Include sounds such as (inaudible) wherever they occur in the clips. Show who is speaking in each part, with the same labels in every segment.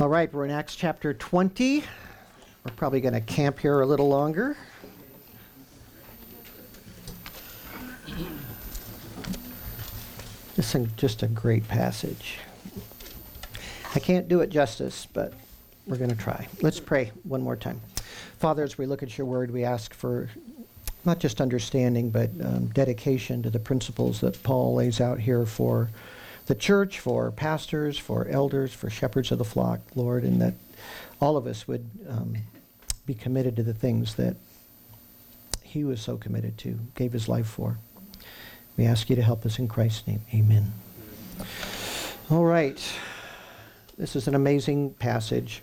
Speaker 1: All right, we're in Acts chapter 20. We're probably going to camp here a little longer. This is just a great passage. I can't do it justice, but we're going to try. Let's pray one more time. Father, as we look at your word, we ask for not just understanding, but um, dedication to the principles that Paul lays out here for the church, for pastors, for elders, for shepherds of the flock, Lord, and that all of us would um, be committed to the things that he was so committed to, gave his life for. We ask you to help us in Christ's name. Amen. All right. This is an amazing passage.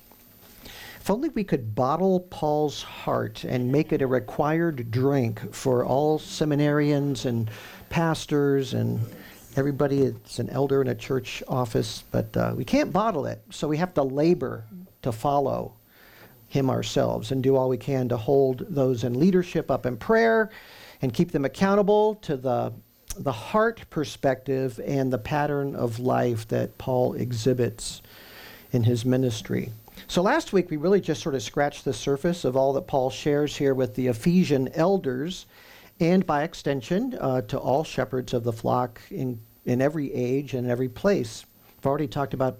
Speaker 1: If only we could bottle Paul's heart and make it a required drink for all seminarians and pastors and everybody that's an elder in a church office, but uh, we can't bottle it, so we have to labor to follow him ourselves and do all we can to hold those in leadership up in prayer and keep them accountable to the the heart perspective and the pattern of life that Paul exhibits in his ministry. So last week we really just sort of scratched the surface of all that Paul shares here with the Ephesian elders and by extension uh, to all shepherds of the flock in, in every age and every place. I've already talked about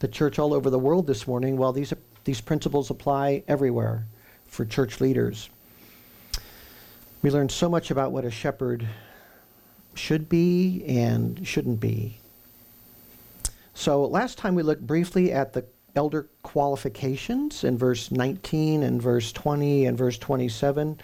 Speaker 1: the church all over the world this morning. Well, these, these principles apply everywhere for church leaders. We learned so much about what a shepherd should be and shouldn't be. So last time we looked briefly at the elder qualifications in verse 19 and verse 20 and verse 27.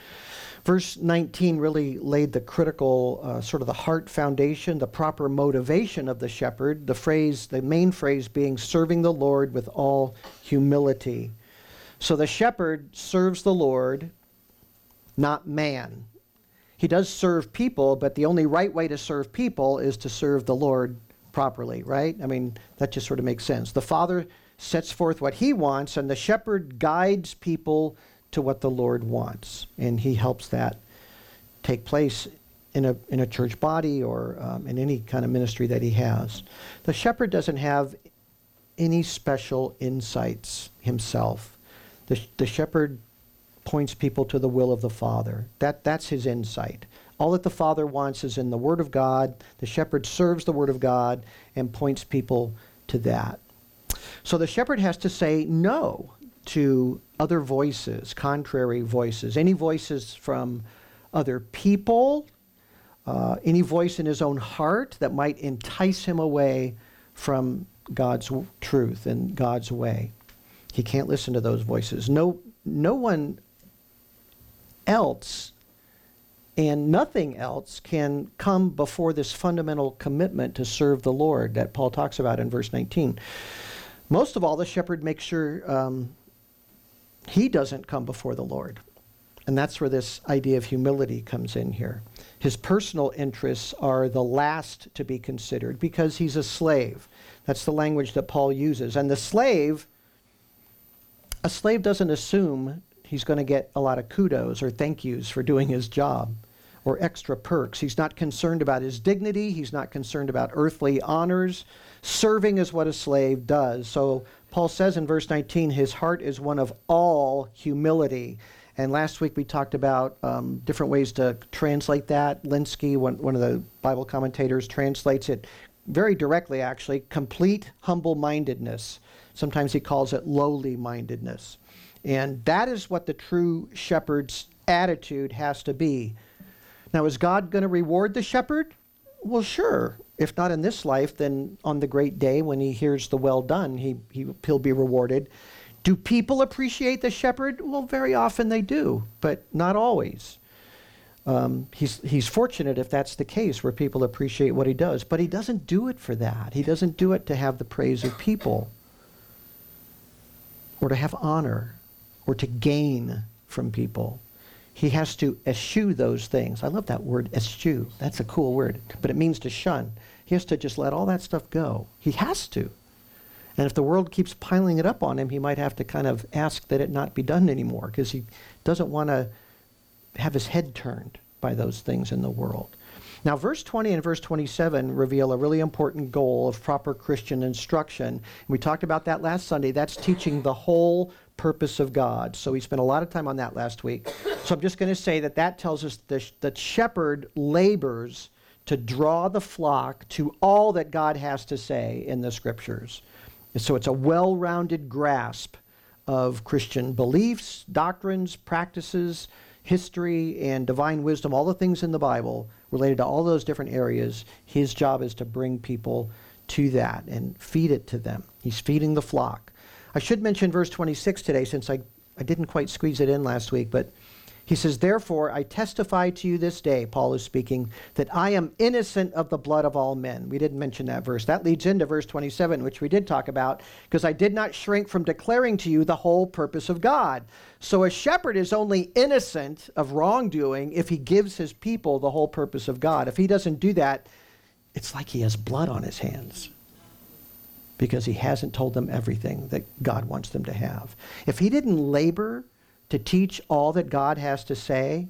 Speaker 1: Verse 19 really laid the critical, uh, sort of the heart foundation, the proper motivation of the shepherd. The phrase, the main phrase being serving the Lord with all humility. So the shepherd serves the Lord, not man. He does serve people, but the only right way to serve people is to serve the Lord properly, right? I mean, that just sort of makes sense. The Father sets forth what he wants, and the shepherd guides people to what the Lord wants. And he helps that take place in a, in a church body or um, in any kind of ministry that he has. The shepherd doesn't have any special insights himself. The, the shepherd points people to the will of the Father. That, that's his insight. All that the Father wants is in the Word of God. The shepherd serves the Word of God and points people to that. So the shepherd has to say no to other voices, contrary voices, any voices from other people, uh, any voice in his own heart that might entice him away from God's w- truth and God's way. He can't listen to those voices. No, no one else and nothing else can come before this fundamental commitment to serve the Lord that Paul talks about in verse 19. Most of all, the shepherd makes sure um, he doesn't come before the Lord. And that's where this idea of humility comes in here. His personal interests are the last to be considered because he's a slave. That's the language that Paul uses. And the slave, a slave doesn't assume he's going to get a lot of kudos or thank yous for doing his job or extra perks. He's not concerned about his dignity, he's not concerned about earthly honors. Serving is what a slave does. So Paul says in verse 19, his heart is one of all humility. And last week we talked about um, different ways to translate that. Lenski, one, one of the Bible commentators, translates it very directly, actually complete humble mindedness. Sometimes he calls it lowly mindedness. And that is what the true shepherd's attitude has to be. Now, is God going to reward the shepherd? Well, sure. If not in this life, then on the great day when he hears the well done, he, he, he'll be rewarded. Do people appreciate the shepherd? Well, very often they do, but not always. Um, he's, he's fortunate if that's the case, where people appreciate what he does, but he doesn't do it for that. He doesn't do it to have the praise of people or to have honor or to gain from people. He has to eschew those things. I love that word, eschew. That's a cool word, but it means to shun. He has to just let all that stuff go. He has to. And if the world keeps piling it up on him, he might have to kind of ask that it not be done anymore because he doesn't want to have his head turned by those things in the world. Now, verse 20 and verse 27 reveal a really important goal of proper Christian instruction. We talked about that last Sunday. That's teaching the whole purpose of God. So we spent a lot of time on that last week. So I'm just going to say that that tells us that the shepherd labors to draw the flock to all that God has to say in the scriptures. So it's a well rounded grasp of Christian beliefs, doctrines, practices, history, and divine wisdom, all the things in the Bible related to all those different areas. His job is to bring people to that and feed it to them. He's feeding the flock. I should mention verse 26 today since I, I didn't quite squeeze it in last week, but he says, Therefore, I testify to you this day, Paul is speaking, that I am innocent of the blood of all men. We didn't mention that verse. That leads into verse 27, which we did talk about, because I did not shrink from declaring to you the whole purpose of God. So a shepherd is only innocent of wrongdoing if he gives his people the whole purpose of God. If he doesn't do that, it's like he has blood on his hands because he hasn't told them everything that God wants them to have. If he didn't labor to teach all that God has to say,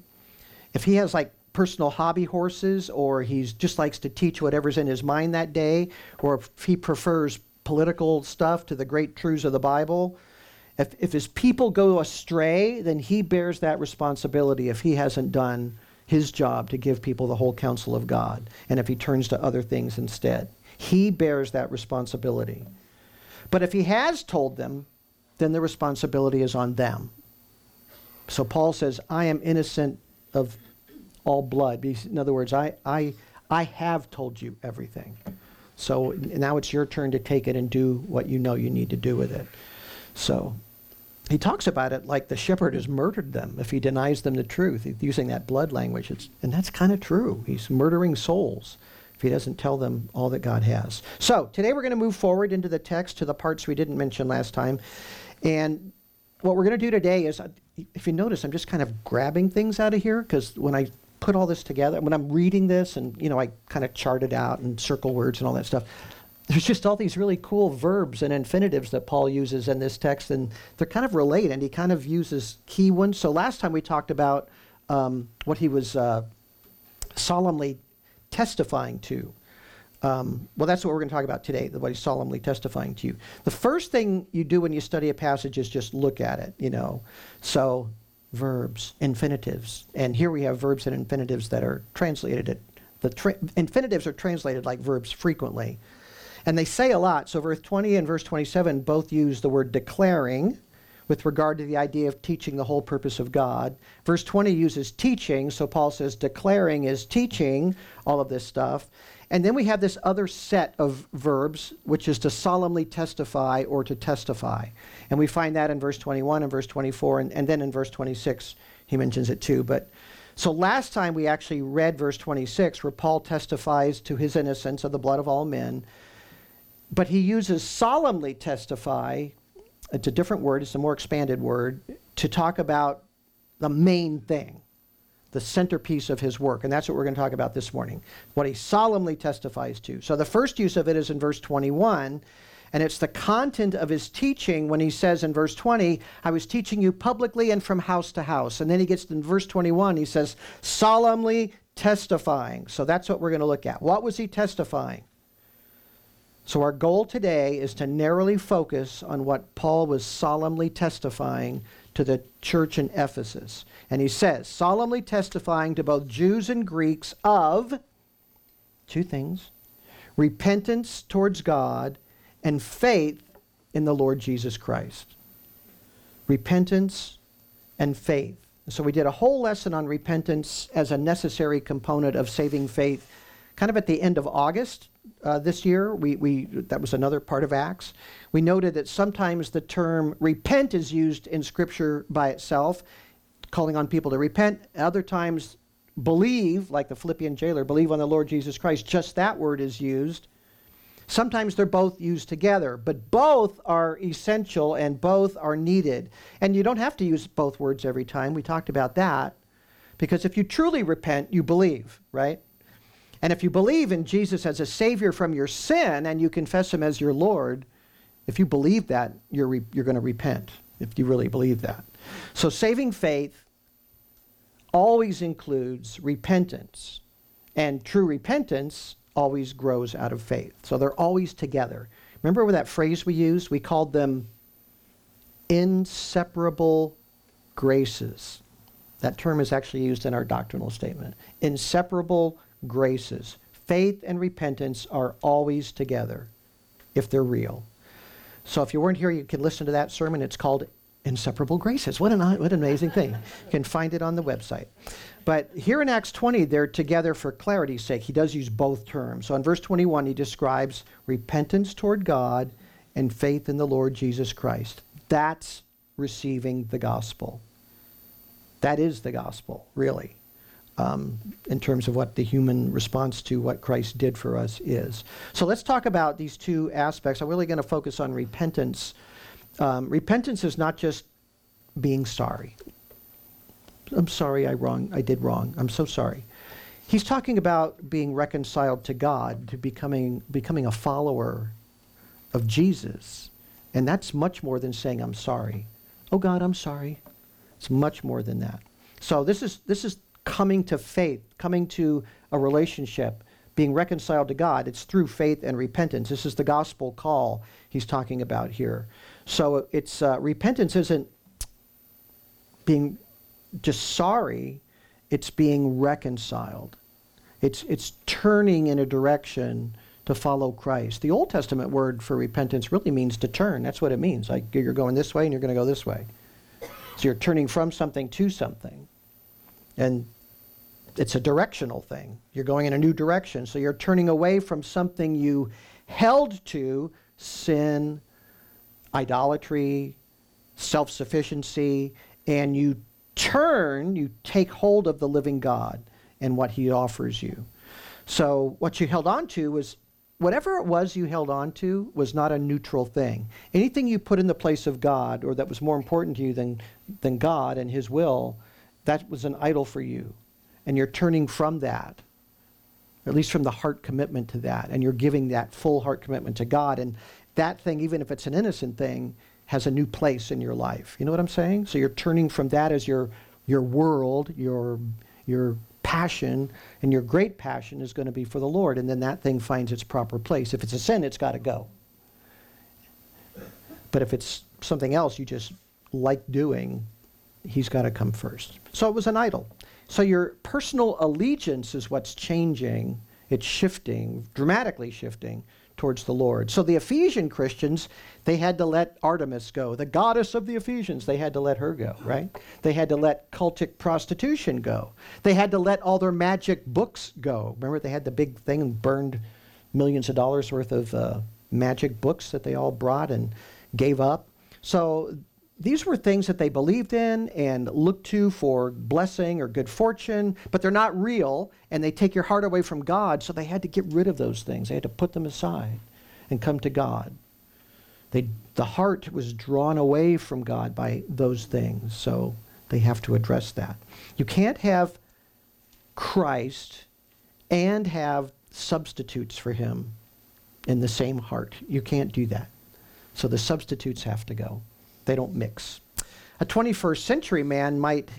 Speaker 1: if he has like personal hobby horses or he just likes to teach whatever's in his mind that day, or if he prefers political stuff to the great truths of the Bible, if, if his people go astray, then he bears that responsibility if he hasn't done his job to give people the whole counsel of God, and if he turns to other things instead. He bears that responsibility. But if he has told them, then the responsibility is on them. So Paul says, I am innocent of all blood. In other words, I, I, I have told you everything. So now it's your turn to take it and do what you know you need to do with it. So he talks about it like the shepherd has murdered them if he denies them the truth, using that blood language. It's, and that's kind of true. He's murdering souls if he doesn't tell them all that God has. So today we're going to move forward into the text to the parts we didn't mention last time. And what we're going to do today is, uh, if you notice, I'm just kind of grabbing things out of here because when I put all this together, when I'm reading this and, you know, I kind of chart it out and circle words and all that stuff, there's just all these really cool verbs and infinitives that Paul uses in this text, and they're kind of related. And he kind of uses key ones. So last time we talked about um, what he was uh, solemnly testifying to. Um, well, that's what we're going to talk about today, what he's solemnly testifying to you. The first thing you do when you study a passage is just look at it, you know. So, verbs, infinitives. And here we have verbs and infinitives that are translated. It, the tra- infinitives are translated like verbs frequently. And they say a lot. So, verse 20 and verse 27 both use the word declaring with regard to the idea of teaching the whole purpose of God. Verse 20 uses teaching. So, Paul says declaring is teaching all of this stuff. And then we have this other set of verbs, which is to solemnly testify or to testify. And we find that in verse 21 and verse 24, and, and then in verse 26, he mentions it too. But so last time we actually read verse 26, where Paul testifies to his innocence of the blood of all men. But he uses solemnly testify, it's a different word, it's a more expanded word, to talk about the main thing the centerpiece of his work. And that's what we're going to talk about this morning, what he solemnly testifies to. So the first use of it is in verse 21. And it's the content of his teaching when he says in verse 20, I was teaching you publicly and from house to house. And then he gets to verse 21, he says, solemnly testifying. So that's what we're going to look at. What was he testifying? So our goal today is to narrowly focus on what Paul was solemnly testifying to the church in Ephesus. And he says, solemnly testifying to both Jews and Greeks of two things repentance towards God and faith in the Lord Jesus Christ. Repentance and faith. So we did a whole lesson on repentance as a necessary component of saving faith kind of at the end of August uh, this year. We, we, that was another part of Acts. We noted that sometimes the term repent is used in Scripture by itself, calling on people to repent. Other times, believe, like the Philippian jailer, believe on the Lord Jesus Christ. Just that word is used. Sometimes they're both used together, but both are essential and both are needed. And you don't have to use both words every time. We talked about that. Because if you truly repent, you believe, right? And if you believe in Jesus as a Savior from your sin and you confess Him as your Lord, if you believe that, you're, re- you're going to repent, if you really believe that. So saving faith always includes repentance And true repentance always grows out of faith. So they're always together. Remember that phrase we used? We called them inseparable graces. That term is actually used in our doctrinal statement. Inseparable graces. Faith and repentance are always together if they're real. So if you weren't here, you can listen to that sermon. It's called Inseparable Graces. What an, what an amazing thing. You can find it on the website. But here in Acts 20, they're together for clarity's sake. He does use both terms. So in verse 21, he describes repentance toward God and faith in the Lord Jesus Christ. That's receiving the gospel. That is the gospel, really, um, in terms of what the human response to what Christ did for us is. So let's talk about these two aspects. I'm really going to focus on repentance. Um, repentance is not just being sorry. I'm sorry I wrong I did wrong. I'm so sorry. He's talking about being reconciled to God, to becoming becoming a follower of Jesus. And that's much more than saying I'm sorry. Oh God, I'm sorry. It's much more than that. So this is this is coming to faith, coming to a relationship, being reconciled to God. It's through faith and repentance. This is the gospel call he's talking about here. So it's uh, repentance isn't being just sorry, it's being reconciled. It's, it's turning in a direction to follow Christ. The Old Testament word for repentance really means to turn. That's what it means. Like you're going this way and you're going to go this way. So you're turning from something to something. And it's a directional thing. You're going in a new direction. So you're turning away from something you held to sin, idolatry, self sufficiency, and you turn, you take hold of the living God and what he offers you. So what you held on to was whatever it was you held on to was not a neutral thing. Anything you put in the place of God or that was more important to you than, than God and his will, that was an idol for you. And you're turning from that, at least from the heart commitment to that, and you're giving that full heart commitment to God. And that thing, even if it's an innocent thing, has a new place in your life. You know what I'm saying? So you're turning from that as your your world, your your passion, and your great passion is going to be for the Lord, and then that thing finds its proper place. If it's a sin, it's got to go. But if it's something else you just like doing, he's got to come first. So it was an idol. So your personal allegiance is what's changing. It's shifting, dramatically shifting towards the Lord. So the Ephesian Christians, they had to let Artemis go, the goddess of the Ephesians. They had to let her go, right? They had to let cultic prostitution go. They had to let all their magic books go. Remember, they had the big thing and burned millions of dollars worth of uh, magic books that they all brought and gave up. So these were things that they believed in and looked to for blessing or good fortune, but they're not real and they take your heart away from God, so they had to get rid of those things. They had to put them aside and come to God. They, the heart was drawn away from God by those things, so they have to address that. You can't have Christ and have substitutes for him in the same heart. You can't do that. So the substitutes have to go. They don't mix. A 21st century man might,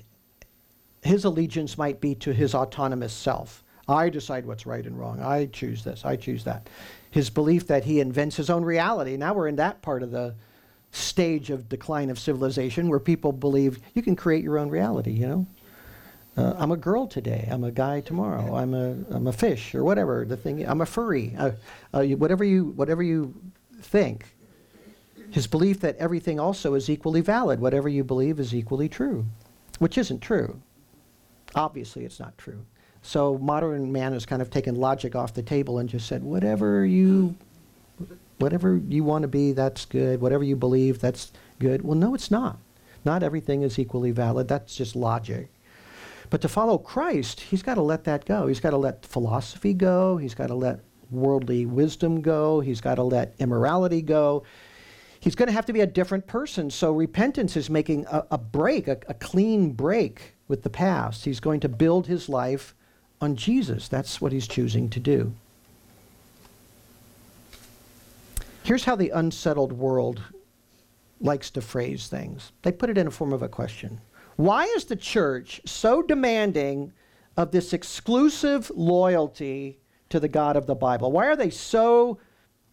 Speaker 1: his allegiance might be to his autonomous self. I decide what's right and wrong. I choose this. I choose that. His belief that he invents his own reality. Now we're in that part of the stage of decline of civilization where people believe you can create your own reality, you know? Uh, I'm a girl today. I'm a guy tomorrow. I'm a I'm a fish or whatever the thing. I'm a furry. Uh, uh, whatever you whatever you think, his belief that everything also is equally valid. Whatever you believe is equally true, which isn't true. Obviously, it's not true. So modern man has kind of taken logic off the table and just said, whatever you, whatever you want to be, that's good. Whatever you believe, that's good. Well, no, it's not. Not everything is equally valid. That's just logic. But to follow Christ, he's got to let that go. He's got to let philosophy go. He's got to let worldly wisdom go. He's got to let immorality go he's going to have to be a different person. So repentance is making a, a break, a, a clean break with the past. He's going to build his life on Jesus. That's what he's choosing to do. Here's how the unsettled world likes to phrase things they put it in a form of a question. Why is the church so demanding of this exclusive loyalty to the God of the Bible? Why are they so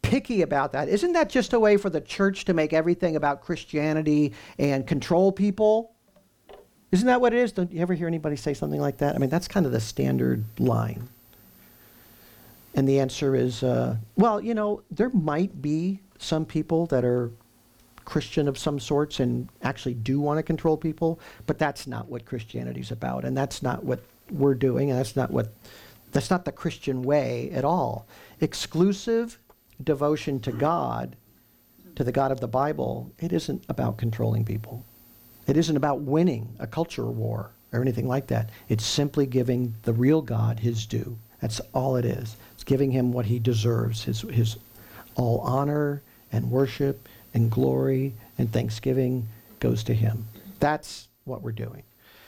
Speaker 1: picky about that? Isn't that just a way for the church to make everything about Christianity and control people? Isn't that what it is? Don't you ever hear anybody say something like that? I mean, that's kind of the standard line. And the answer is uh, well, you know, there might be some people that are Christian of some sorts and actually do want to control people, but that's not what Christianity's about, and that's not what we're doing, and that's not what that's not the Christian way at all. Exclusive devotion to God, to the God of the Bible, it isn't about controlling people. It isn't about winning a culture war or anything like that. It's simply giving the real God his due. That's all it is. It's giving him what he deserves, his, his all honor and worship and glory and thanksgiving goes to him. That's what we're doing.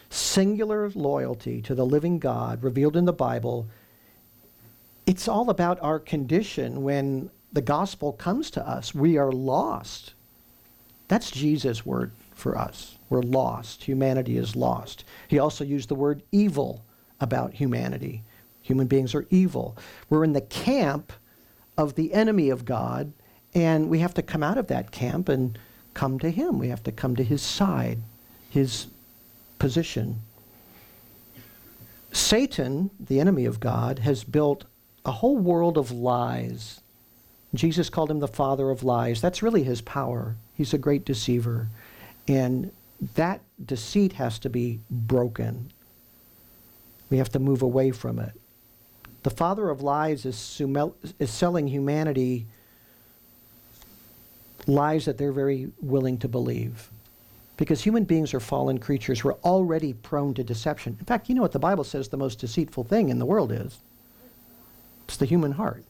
Speaker 1: Singular loyalty to the living God revealed in the Bible. It's all about our condition when the gospel comes to us. We are lost. That's Jesus' word for us. We're lost. Humanity is lost. He also used the word evil about humanity. Human beings are evil. We're in the camp of the enemy of God, and we have to come out of that camp and come to Him. We have to come to His side, His position. Satan, the enemy of God, has built a whole world of lies. Jesus called him the father of lies. That's really his power. He's a great deceiver. And that deceit has to be broken. We have to move away from it. The father of lies is, sumel- is selling humanity lies that they're very willing to believe. Because human beings are fallen creatures. We're already prone to deception. In fact, you know what the Bible says the most deceitful thing in the world is? It's the human heart.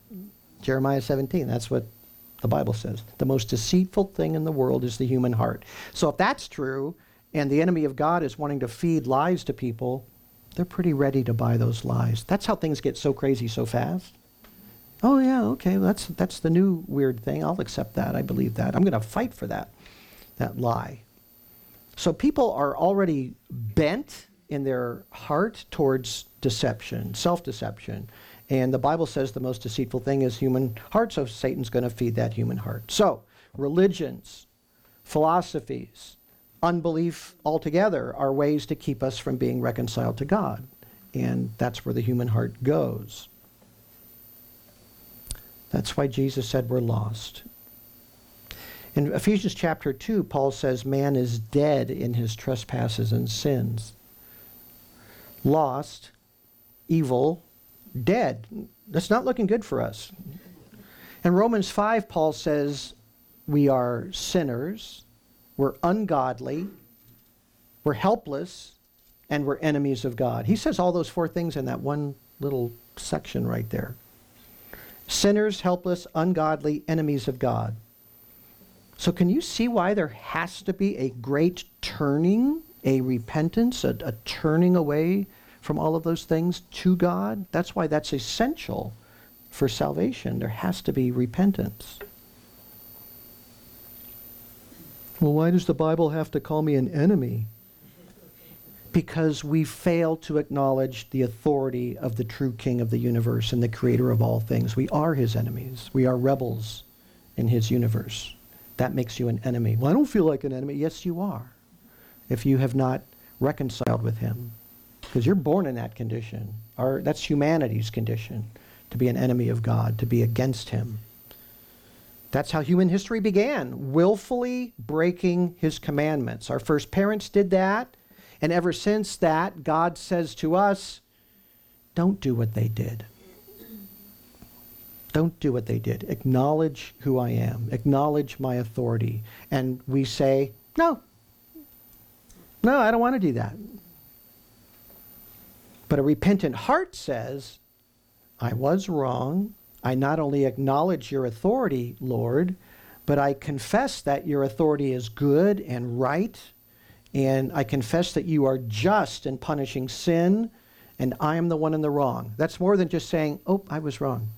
Speaker 1: Jeremiah 17, that's what the Bible says. The most deceitful thing in the world is the human heart. So if that's true, and the enemy of God is wanting to feed lies to people, they're pretty ready to buy those lies. That's how things get so crazy so fast. Oh yeah, okay, well, that's that's the new weird thing. I'll accept that. I believe that. I'm going to fight for that that lie. So people are already bent in their heart towards deception, self-deception. And the Bible says the most deceitful thing is human heart, so Satan's going to feed that human heart. So, religions, philosophies, unbelief altogether are ways to keep us from being reconciled to God. And that's where the human heart goes. That's why Jesus said we're lost. In Ephesians chapter 2, Paul says man is dead in his trespasses and sins. Lost, evil, dead. That's not looking good for us. In Romans 5, Paul says we are sinners, we're ungodly, we're helpless, and we're enemies of God. He says all those four things in that one little section right there sinners, helpless, ungodly, enemies of God. So, can you see why there has to be a great turning, a repentance, a, a turning away from all of those things to God? That's why that's essential for salvation. There has to be repentance. Well, why does the Bible have to call me an enemy? because we fail to acknowledge the authority of the true king of the universe and the creator of all things. We are his enemies. We are rebels in his universe. That makes you an enemy. Well, I don't feel like an enemy. Yes, you are. If you have not reconciled with him, because you're born in that condition. Our, that's humanity's condition, to be an enemy of God, to be against him. That's how human history began, willfully breaking his commandments. Our first parents did that. And ever since that, God says to us, don't do what they did. Don't do what they did. Acknowledge who I am. Acknowledge my authority. And we say, no. No, I don't want to do that. But a repentant heart says, I was wrong. I not only acknowledge your authority, Lord, but I confess that your authority is good and right and I confess that you are just in punishing sin, and I am the one in the wrong. That's more than just saying, oh, I was wrong.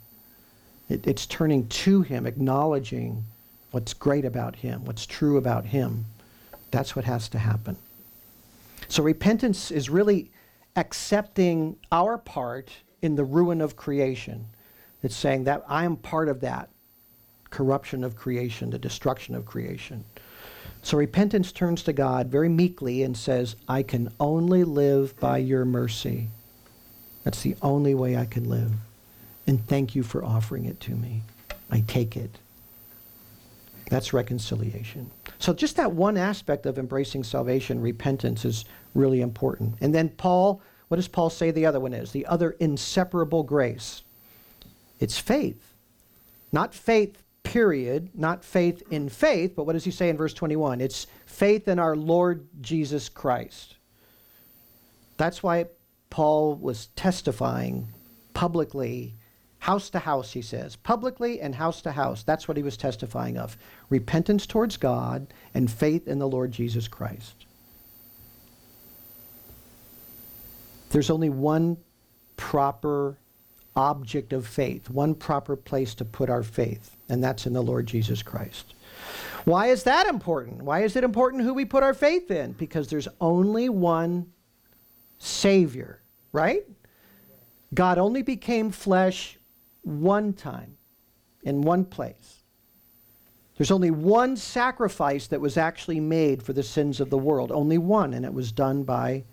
Speaker 1: It, it's turning to Him, acknowledging what's great about Him, what's true about Him. That's what has to happen. So repentance is really accepting our part in the ruin of creation. It's saying that I am part of that corruption of creation, the destruction of creation. So repentance turns to God very meekly and says, I can only live by your mercy. That's the only way I can live. And thank you for offering it to me. I take it. That's reconciliation. So just that one aspect of embracing salvation, repentance, is really important. And then Paul, what does Paul say the other one is? The other inseparable grace. It's faith. Not faith period, not faith in faith, but what does he say in verse 21? It's faith in our Lord Jesus Christ. That's why Paul was testifying publicly, house to house, he says, publicly and house to house. That's what he was testifying of repentance towards God and faith in the Lord Jesus Christ. There's only one proper object of faith, one proper place to put our faith, and that's in the Lord Jesus Christ. Why is that important? Why is it important who we put our faith in? Because there's only one Savior, right? God only became flesh one time, in one place. There's only one sacrifice that was actually made for the sins of the world, only one, and it was done by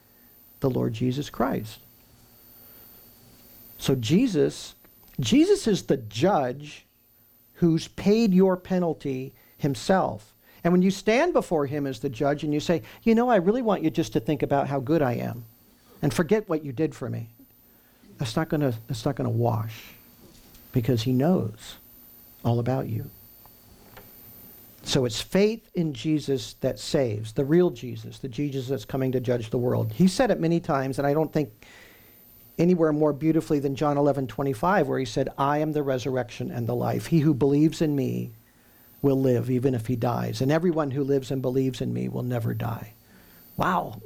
Speaker 1: the Lord Jesus Christ. So Jesus, Jesus is the judge who's paid your penalty himself. And when you stand before him as the judge and you say, you know, I really want you just to think about how good I am and forget what you did for me. That's not going to wash because he knows all about you. So it's faith in Jesus that saves, the real Jesus, the Jesus that's coming to judge the world. He said it many times and I don't think anywhere more beautifully than John 11, 25, where he said, I am the resurrection and the life. He who believes in me will live even if he dies. And everyone who lives and believes in me will never die. Wow.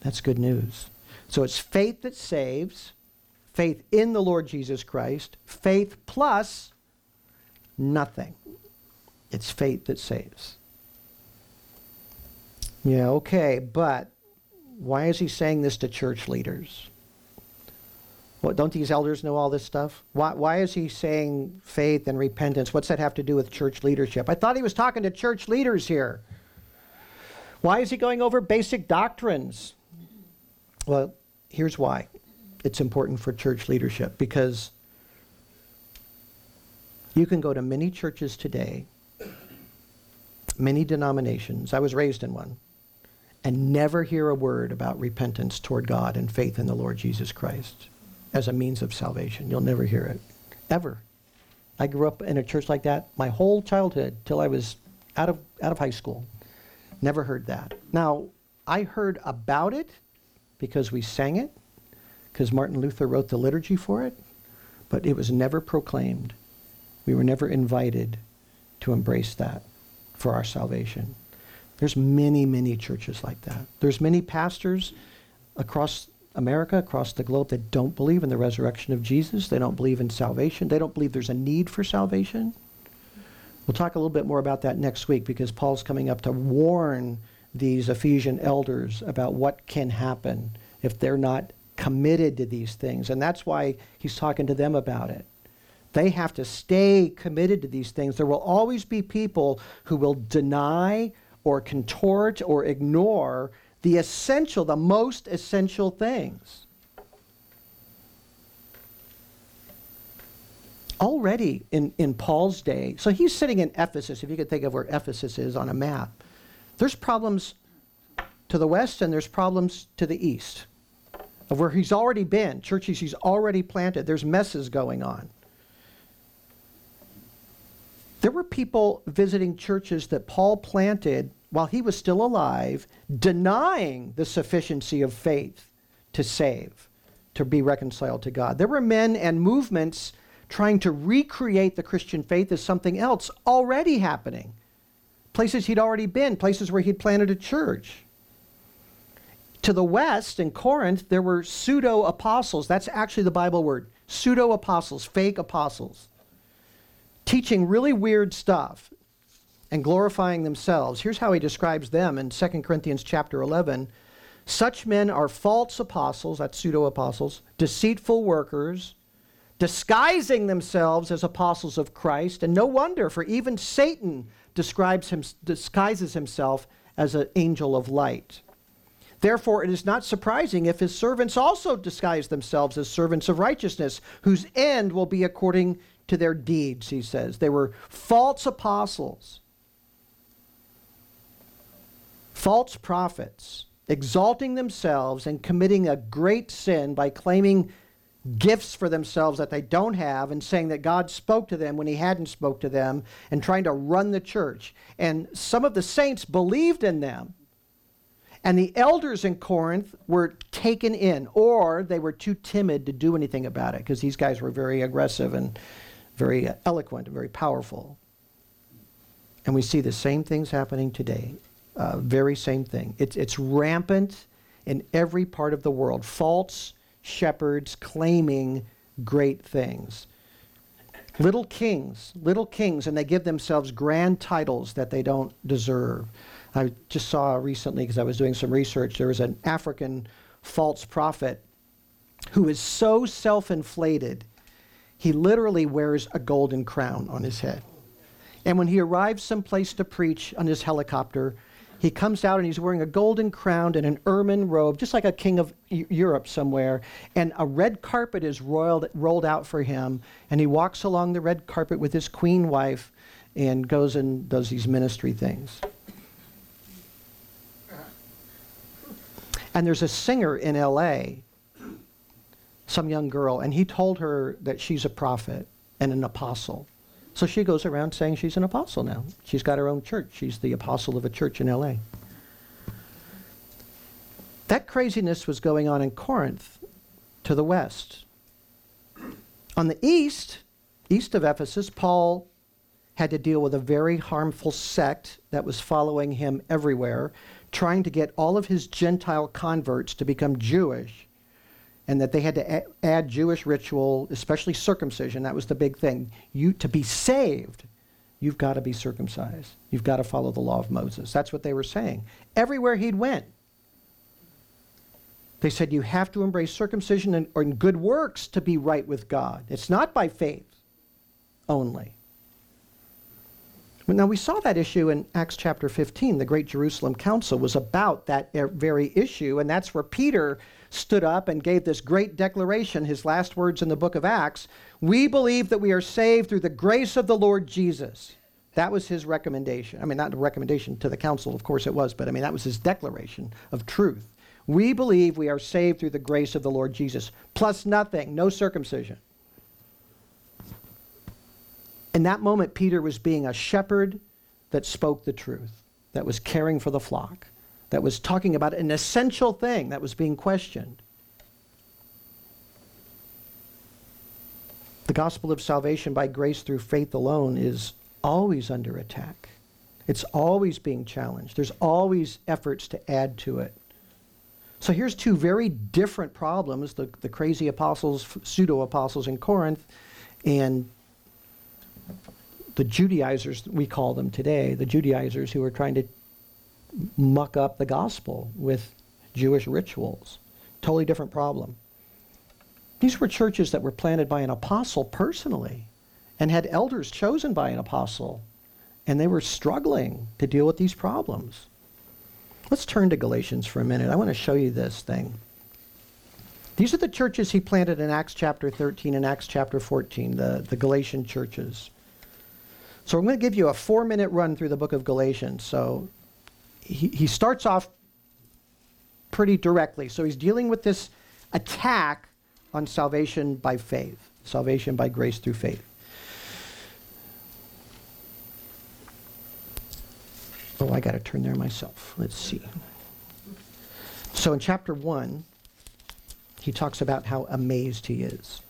Speaker 1: That's good news. So it's faith that saves, faith in the Lord Jesus Christ, faith plus nothing. It's faith that saves. Yeah, okay, but why is he saying this to church leaders? What, don't these elders know all this stuff? Why, why is he saying faith and repentance? What's that have to do with church leadership? I thought he was talking to church leaders here. Why is he going over basic doctrines? Well, here's why it's important for church leadership because you can go to many churches today, many denominations. I was raised in one, and never hear a word about repentance toward God and faith in the Lord Jesus Christ as a means of salvation. You'll never hear it, ever. I grew up in a church like that my whole childhood till I was out of, out of high school. Never heard that. Now, I heard about it because we sang it, because Martin Luther wrote the liturgy for it, but it was never proclaimed. We were never invited to embrace that for our salvation. There's many, many churches like that. There's many pastors across America, across the globe, that don't believe in the resurrection of Jesus. They don't believe in salvation. They don't believe there's a need for salvation. We'll talk a little bit more about that next week because Paul's coming up to warn these Ephesian elders about what can happen if they're not committed to these things. And that's why he's talking to them about it. They have to stay committed to these things. There will always be people who will deny or contort or ignore the essential, the most essential things. Already in, in Paul's day, so he's sitting in Ephesus, if you could think of where Ephesus is on a map. There's problems to the west and there's problems to the east of where he's already been, churches he's already planted. There's messes going on. There were people visiting churches that Paul planted while he was still alive, denying the sufficiency of faith to save, to be reconciled to God. There were men and movements trying to recreate the Christian faith as something else already happening. Places he'd already been, places where he'd planted a church. To the west, in Corinth, there were pseudo apostles. That's actually the Bible word pseudo apostles, fake apostles, teaching really weird stuff and glorifying themselves. Here's how he describes them in 2 Corinthians chapter 11, Such men are false apostles, that's pseudo apostles, deceitful workers, disguising themselves as apostles of Christ. And no wonder, for even Satan describes him, disguises himself as an angel of light. Therefore, it is not surprising if his servants also disguise themselves as servants of righteousness, whose end will be according to their deeds, he says. They were false apostles, false prophets, exalting themselves and committing a great sin by claiming gifts for themselves that they don't have and saying that God spoke to them when he hadn't spoke to them and trying to run the church. And some of the saints believed in them. And the elders in Corinth were taken in or they were too timid to do anything about it because these guys were very aggressive and very eloquent and very powerful. And we see the same things happening today. Uh, very same thing. It's, it's rampant in every part of the world. False shepherds claiming great things. Little kings, little kings, and they give themselves grand titles that they don't deserve. I just saw recently, because I was doing some research, there was an African false prophet who is so self inflated, he literally wears a golden crown on his head. And when he arrives someplace to preach on his helicopter, he comes out and he's wearing a golden crown and an ermine robe, just like a king of Europe somewhere. And a red carpet is rolled, rolled out for him. And he walks along the red carpet with his queen wife and goes and does these ministry things. And there's a singer in LA, some young girl, and he told her that she's a prophet and an apostle. So she goes around saying she's an apostle now. She's got her own church. She's the apostle of a church in LA. That craziness was going on in Corinth to the west. On the east, east of Ephesus, Paul had to deal with a very harmful sect that was following him everywhere, trying to get all of his Gentile converts to become Jewish and that they had to a- add Jewish ritual, especially circumcision. That was the big thing. You to be saved, you've got to be circumcised. You've got to follow the law of Moses. That's what they were saying. Everywhere he'd went, they said you have to embrace circumcision and, and good works to be right with God. It's not by faith only. Now, we saw that issue in Acts chapter 15. The Great Jerusalem Council was about that eh, very issue, and that's where Peter stood up and gave this great declaration, his last words in the book of Acts. We believe that we are saved through the grace of the Lord Jesus. That was his recommendation. I mean, not a recommendation to the council, of course it was, but I mean, that was his declaration of truth. We believe we are saved through the grace of the Lord Jesus, plus nothing, no circumcision. In that moment, Peter was being a shepherd that spoke the truth, that was caring for the flock, that was talking about an essential thing that was being questioned. The gospel of salvation by grace through faith alone is always under attack. It's always being challenged. There's always efforts to add to it. So here's two very different problems the, the crazy apostles, pseudo apostles in Corinth, and the Judaizers, we call them today, the Judaizers who are trying to muck up the gospel with Jewish rituals. Totally different problem. These were churches that were planted by an apostle personally and had elders chosen by an apostle, and they were struggling to deal with these problems. Let's turn to Galatians for a minute. I want to show you this thing. These are the churches he planted in Acts chapter 13 and Acts chapter 14, the, the Galatian churches. So I'm going to give you a four minute run through the book of Galatians. So he, he starts off pretty directly. So he's dealing with this attack on salvation by faith, salvation by grace through faith. Oh, I got to turn there myself. Let's see. So in chapter 1, he talks about how amazed he is.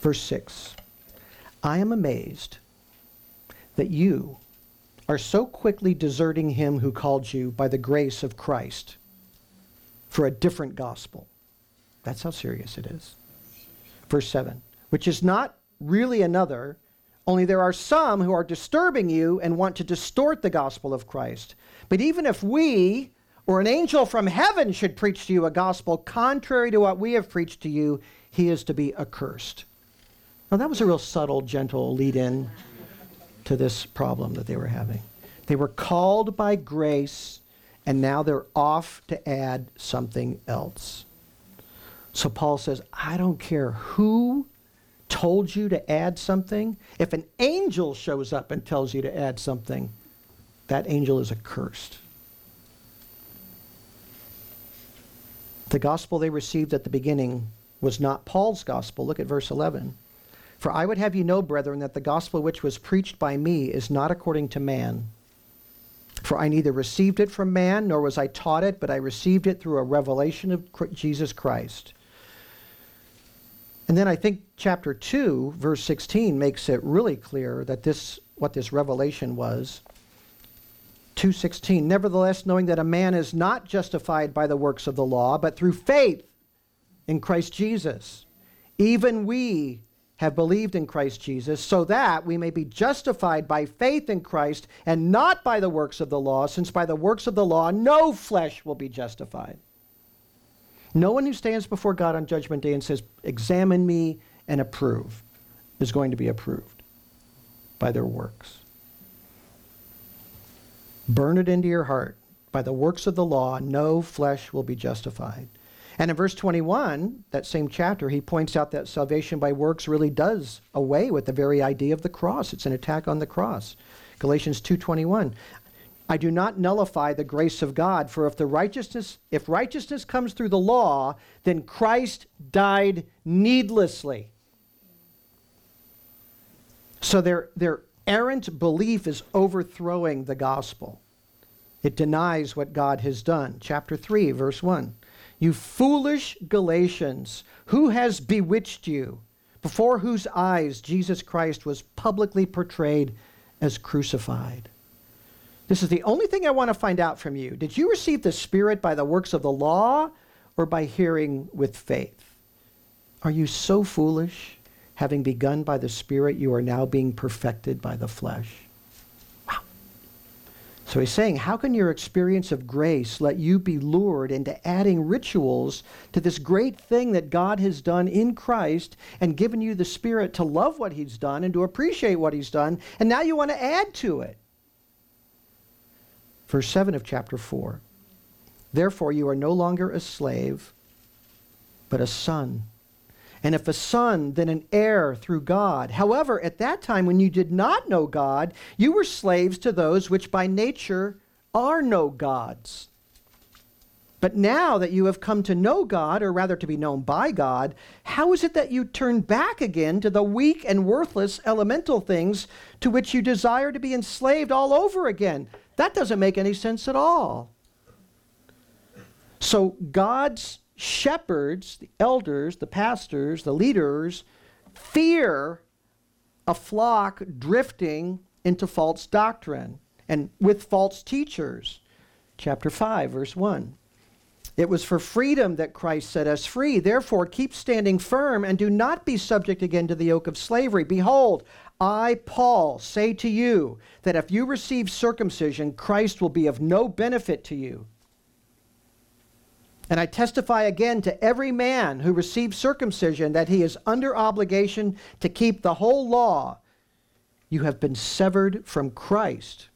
Speaker 1: Verse 6 I am amazed that you are so quickly deserting him who called you by the grace of Christ for a different gospel. That's how serious it is. Verse 7 which is not really another, Only there are some who are disturbing you and want to distort the gospel of Christ. But even if we or an angel from heaven should preach to you a gospel contrary to what we have preached to you, he is to be accursed. Now, that was a real subtle, gentle lead in to this problem that they were having. They were called by grace, and now they're off to add something else. So Paul says, I don't care who told you to add something. If an angel shows up and tells you to add something, that angel is accursed. The gospel they received at the beginning was not Paul's gospel. Look at verse 11. For I would have you know, brethren, that the gospel which was preached by me is not according to man. For I neither received it from man, nor was I taught it, but I received it through a revelation of Jesus Christ. And then I think chapter 2, verse 16, makes it really clear that this, what this revelation was. 2:16 Nevertheless knowing that a man is not justified by the works of the law but through faith in Christ Jesus even we have believed in Christ Jesus so that we may be justified by faith in Christ and not by the works of the law since by the works of the law no flesh will be justified no one who stands before God on judgment day and says examine me and approve is going to be approved by their works Burn it into your heart. By the works of the law, no flesh will be justified. And in verse 21, that same chapter, he points out that salvation by works really does away with the very idea of the cross. It's an attack on the cross. Galatians 2:21. I do not nullify the grace of God, for if the righteousness if righteousness comes through the law, then Christ died needlessly. So their their errant belief is overthrowing the gospel. It denies what God has done. Chapter 3, verse 1. You foolish Galatians, who has bewitched you, before whose eyes Jesus Christ was publicly portrayed as crucified? This is the only thing I want to find out from you. Did you receive the Spirit by the works of the law or by hearing with faith? Are you so foolish? having begun by the Spirit, you are now being perfected by the flesh. So he's saying, how can your experience of grace let you be lured into adding rituals to this great thing that God has done in Christ and given you the Spirit to love what he's done and to appreciate what he's done, and now you want to add to it? Verse 7 of chapter 4. Therefore, you are no longer a slave, but a son and if a son, then an heir through God. However, at that time when you did not know God, you were slaves to those which by nature are no gods. But now that you have come to know God, or rather to be known by God, how is it that you turn back again to the weak and worthless elemental things to which you desire to be enslaved all over again? That doesn't make any sense at all. So God's shepherds, the elders, the pastors, the leaders, fear a flock drifting into false doctrine and with false teachers. Chapter 5, verse 1. It was for freedom that Christ set us free. Therefore, keep standing firm and do not be subject again to the yoke of slavery. Behold, I, Paul, say to you that if you receive circumcision, Christ will be of no benefit to you. And I testify again to every man who receives circumcision that he is under obligation to keep the whole law. You have been severed from Christ.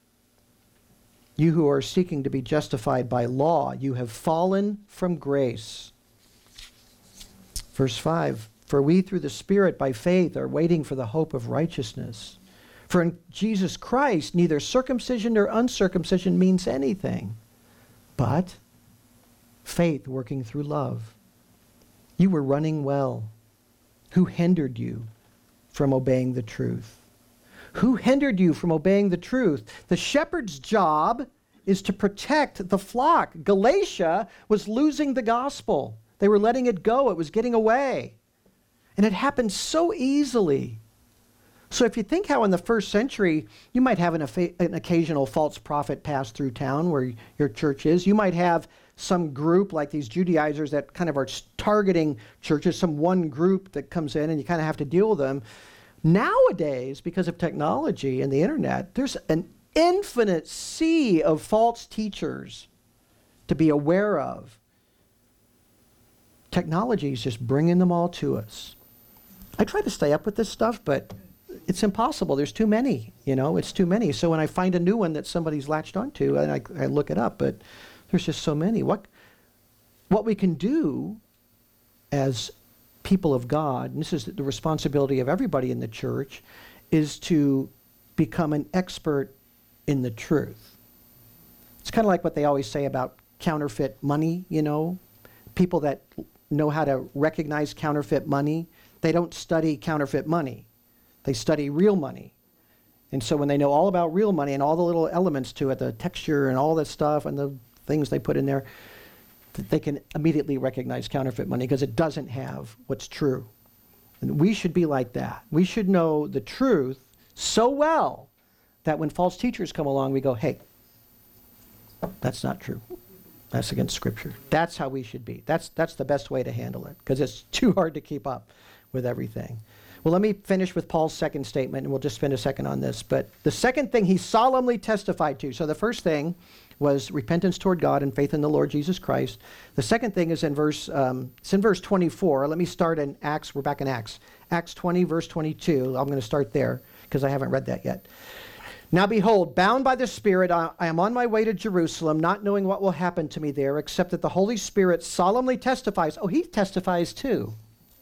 Speaker 1: You who are seeking to be justified by law, you have fallen from grace. Verse 5 For we through the Spirit by faith are waiting for the hope of righteousness. For in Jesus Christ, neither circumcision nor uncircumcision means anything, but faith working through love. You were running well. Who hindered you from obeying the truth? Who hindered you from obeying the truth? The shepherd's job is to protect the flock. Galatia was losing the gospel. They were letting it go, it was getting away. And it happened so easily. So if you think how in the first century you might have an, an occasional false prophet pass through town where your church is, you might have some group like these Judaizers that kind of are targeting churches, some one group that comes in and you kind of have to deal with them. Nowadays, because of technology and the internet, there's an infinite sea of false teachers to be aware of. Technology is just bringing them all to us. I try to stay up with this stuff, but it's impossible. There's too many, you know, it's too many. So when I find a new one that somebody's latched onto, and I, I look it up, but there's just so many. What, what we can do as people of God, and this is the responsibility of everybody in the church, is to become an expert in the truth. It's kind of like what they always say about counterfeit money, you know. People that know how to recognize counterfeit money, they don't study counterfeit money. They study real money. And so when they know all about real money and all the little elements to it, the texture and all that stuff and the things they put in there, that they can immediately recognize counterfeit money because it doesn't have what's true. And we should be like that. We should know the truth so well that when false teachers come along, we go, hey, that's not true. That's against Scripture. That's how we should be. That's, that's the best way to handle it because it's (laughs) too hard to keep up with everything. Well, let me finish with Paul's second statement, and we'll just spend a second on this. But the second thing he solemnly testified to. So the first thing was repentance toward God and faith in the Lord Jesus Christ. The second thing is in verse, um, it's in verse 24. Let me start in Acts. We're back in Acts. Acts 20, verse 22. I'm going to start there because I haven't read that yet. Now behold, bound by the Spirit, I, I am on my way to Jerusalem, not knowing what will happen to me there, except that the Holy Spirit solemnly testifies. Oh, he testifies too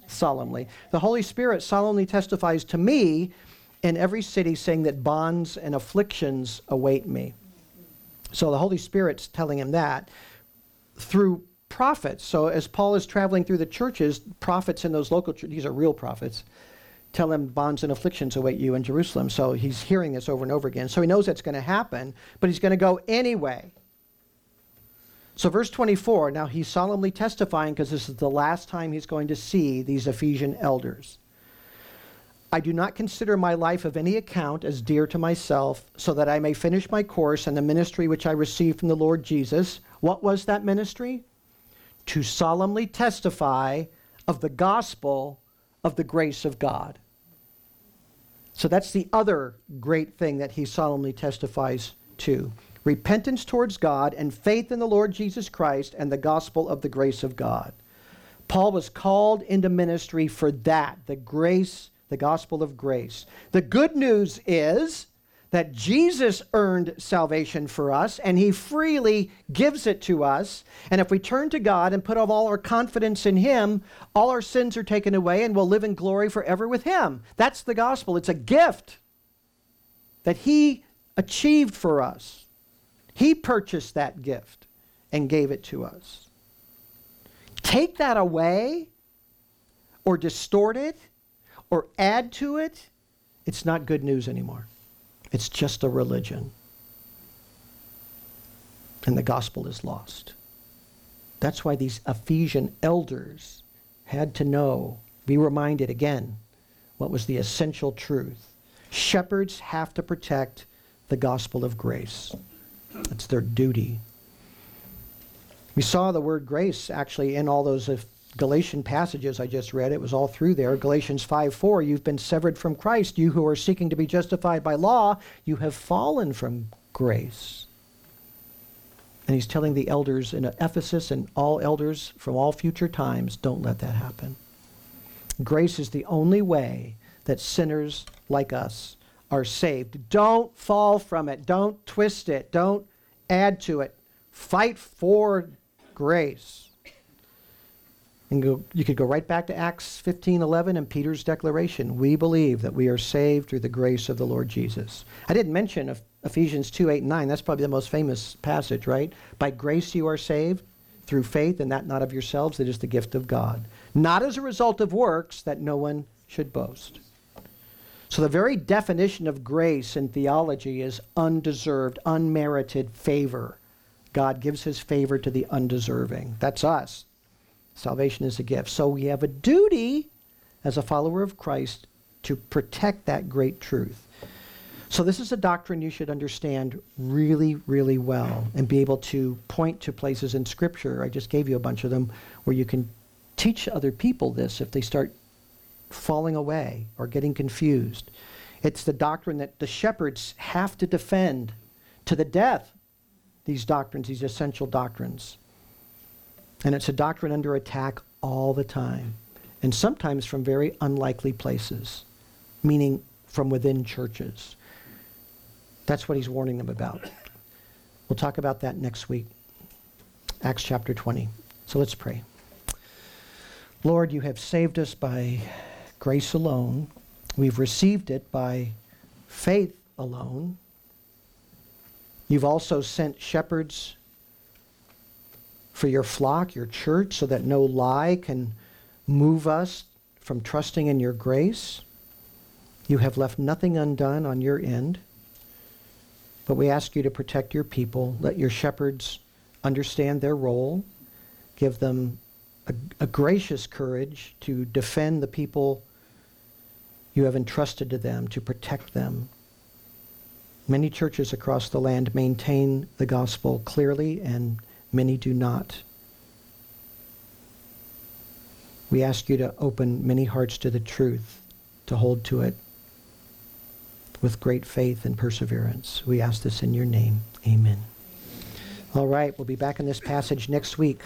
Speaker 1: solemnly. The Holy Spirit solemnly testifies to me in every city, saying that bonds and afflictions await me. So the Holy Spirit's telling him that through prophets. So as Paul is traveling through the churches, prophets in those local churches, these are real prophets, tell him bonds and afflictions await you in Jerusalem. So he's hearing this over and over again. So he knows that's going to happen, but he's going to go anyway. So, verse 24, now he's solemnly testifying because this is the last time he's going to see these Ephesian elders. I do not consider my life of any account as dear to myself, so that I may finish my course and the ministry which I received from the Lord Jesus. What was that ministry? To solemnly testify of the gospel of the grace of God. So that's the other great thing that he solemnly testifies to repentance towards God, and faith in the Lord Jesus Christ and the gospel of the grace of God. Paul was called into ministry for that, the grace, the gospel of grace. The good news is that Jesus earned salvation for us and he freely gives it to us. And if we turn to God and put all our confidence in him, all our sins are taken away and we'll live in glory forever with him. That's the gospel. It's a gift that he achieved for us. He purchased that gift and gave it to us. Take that away or distort it or add to it, it's not good news anymore. It's just a religion. And the gospel is lost. That's why these Ephesian elders had to know, be reminded again, what was the essential truth. Shepherds have to protect the gospel of grace. It's their duty. We saw the word grace actually in all those Galatian passages I just read. It was all through there. Galatians 5 4, you've been severed from Christ. You who are seeking to be justified by law, you have fallen from grace. And he's telling the elders in Ephesus and all elders from all future times don't let that happen. Grace is the only way that sinners like us are saved. Don't fall from it. Don't twist it. Don't add to it. Fight for grace. And go, you could go right back to Acts 15 11 and Peter's declaration. We believe that we are saved through the grace of the Lord Jesus. I didn't mention Ephesians 2 8 and 9. That's probably the most famous passage, right? By grace you are saved through faith, and that not of yourselves, it is the gift of God. Not as a result of works, that no one should boast. So, the very definition of grace in theology is undeserved, unmerited favor. God gives his favor to the undeserving. That's us. Salvation is a gift. So, we have a duty as a follower of Christ to protect that great truth. So, this is a doctrine you should understand really, really well and be able to point to places in Scripture. I just gave you a bunch of them where you can teach other people this if they start falling away or getting confused. It's the doctrine that the shepherds have to defend to the death these doctrines, these essential doctrines. And it's a doctrine under attack all the time, and sometimes from very unlikely places, meaning from within churches. That's what he's warning them about. We'll talk about that next week. Acts chapter 20. So let's pray. Lord, you have saved us by grace alone. We've received it by faith alone. You've also sent shepherds for your flock, your church, so that no lie can move us from trusting in your grace. You have left nothing undone on your end. But we ask you to protect your people. Let your shepherds understand their role. Give them a, a gracious courage to defend the people you have entrusted to them, to protect them. Many churches across the land maintain the gospel clearly, and many do not. We ask you to open many hearts to the truth, to hold to it with great faith and perseverance. We ask this in your name. Amen. All right, we'll be back in this passage next week.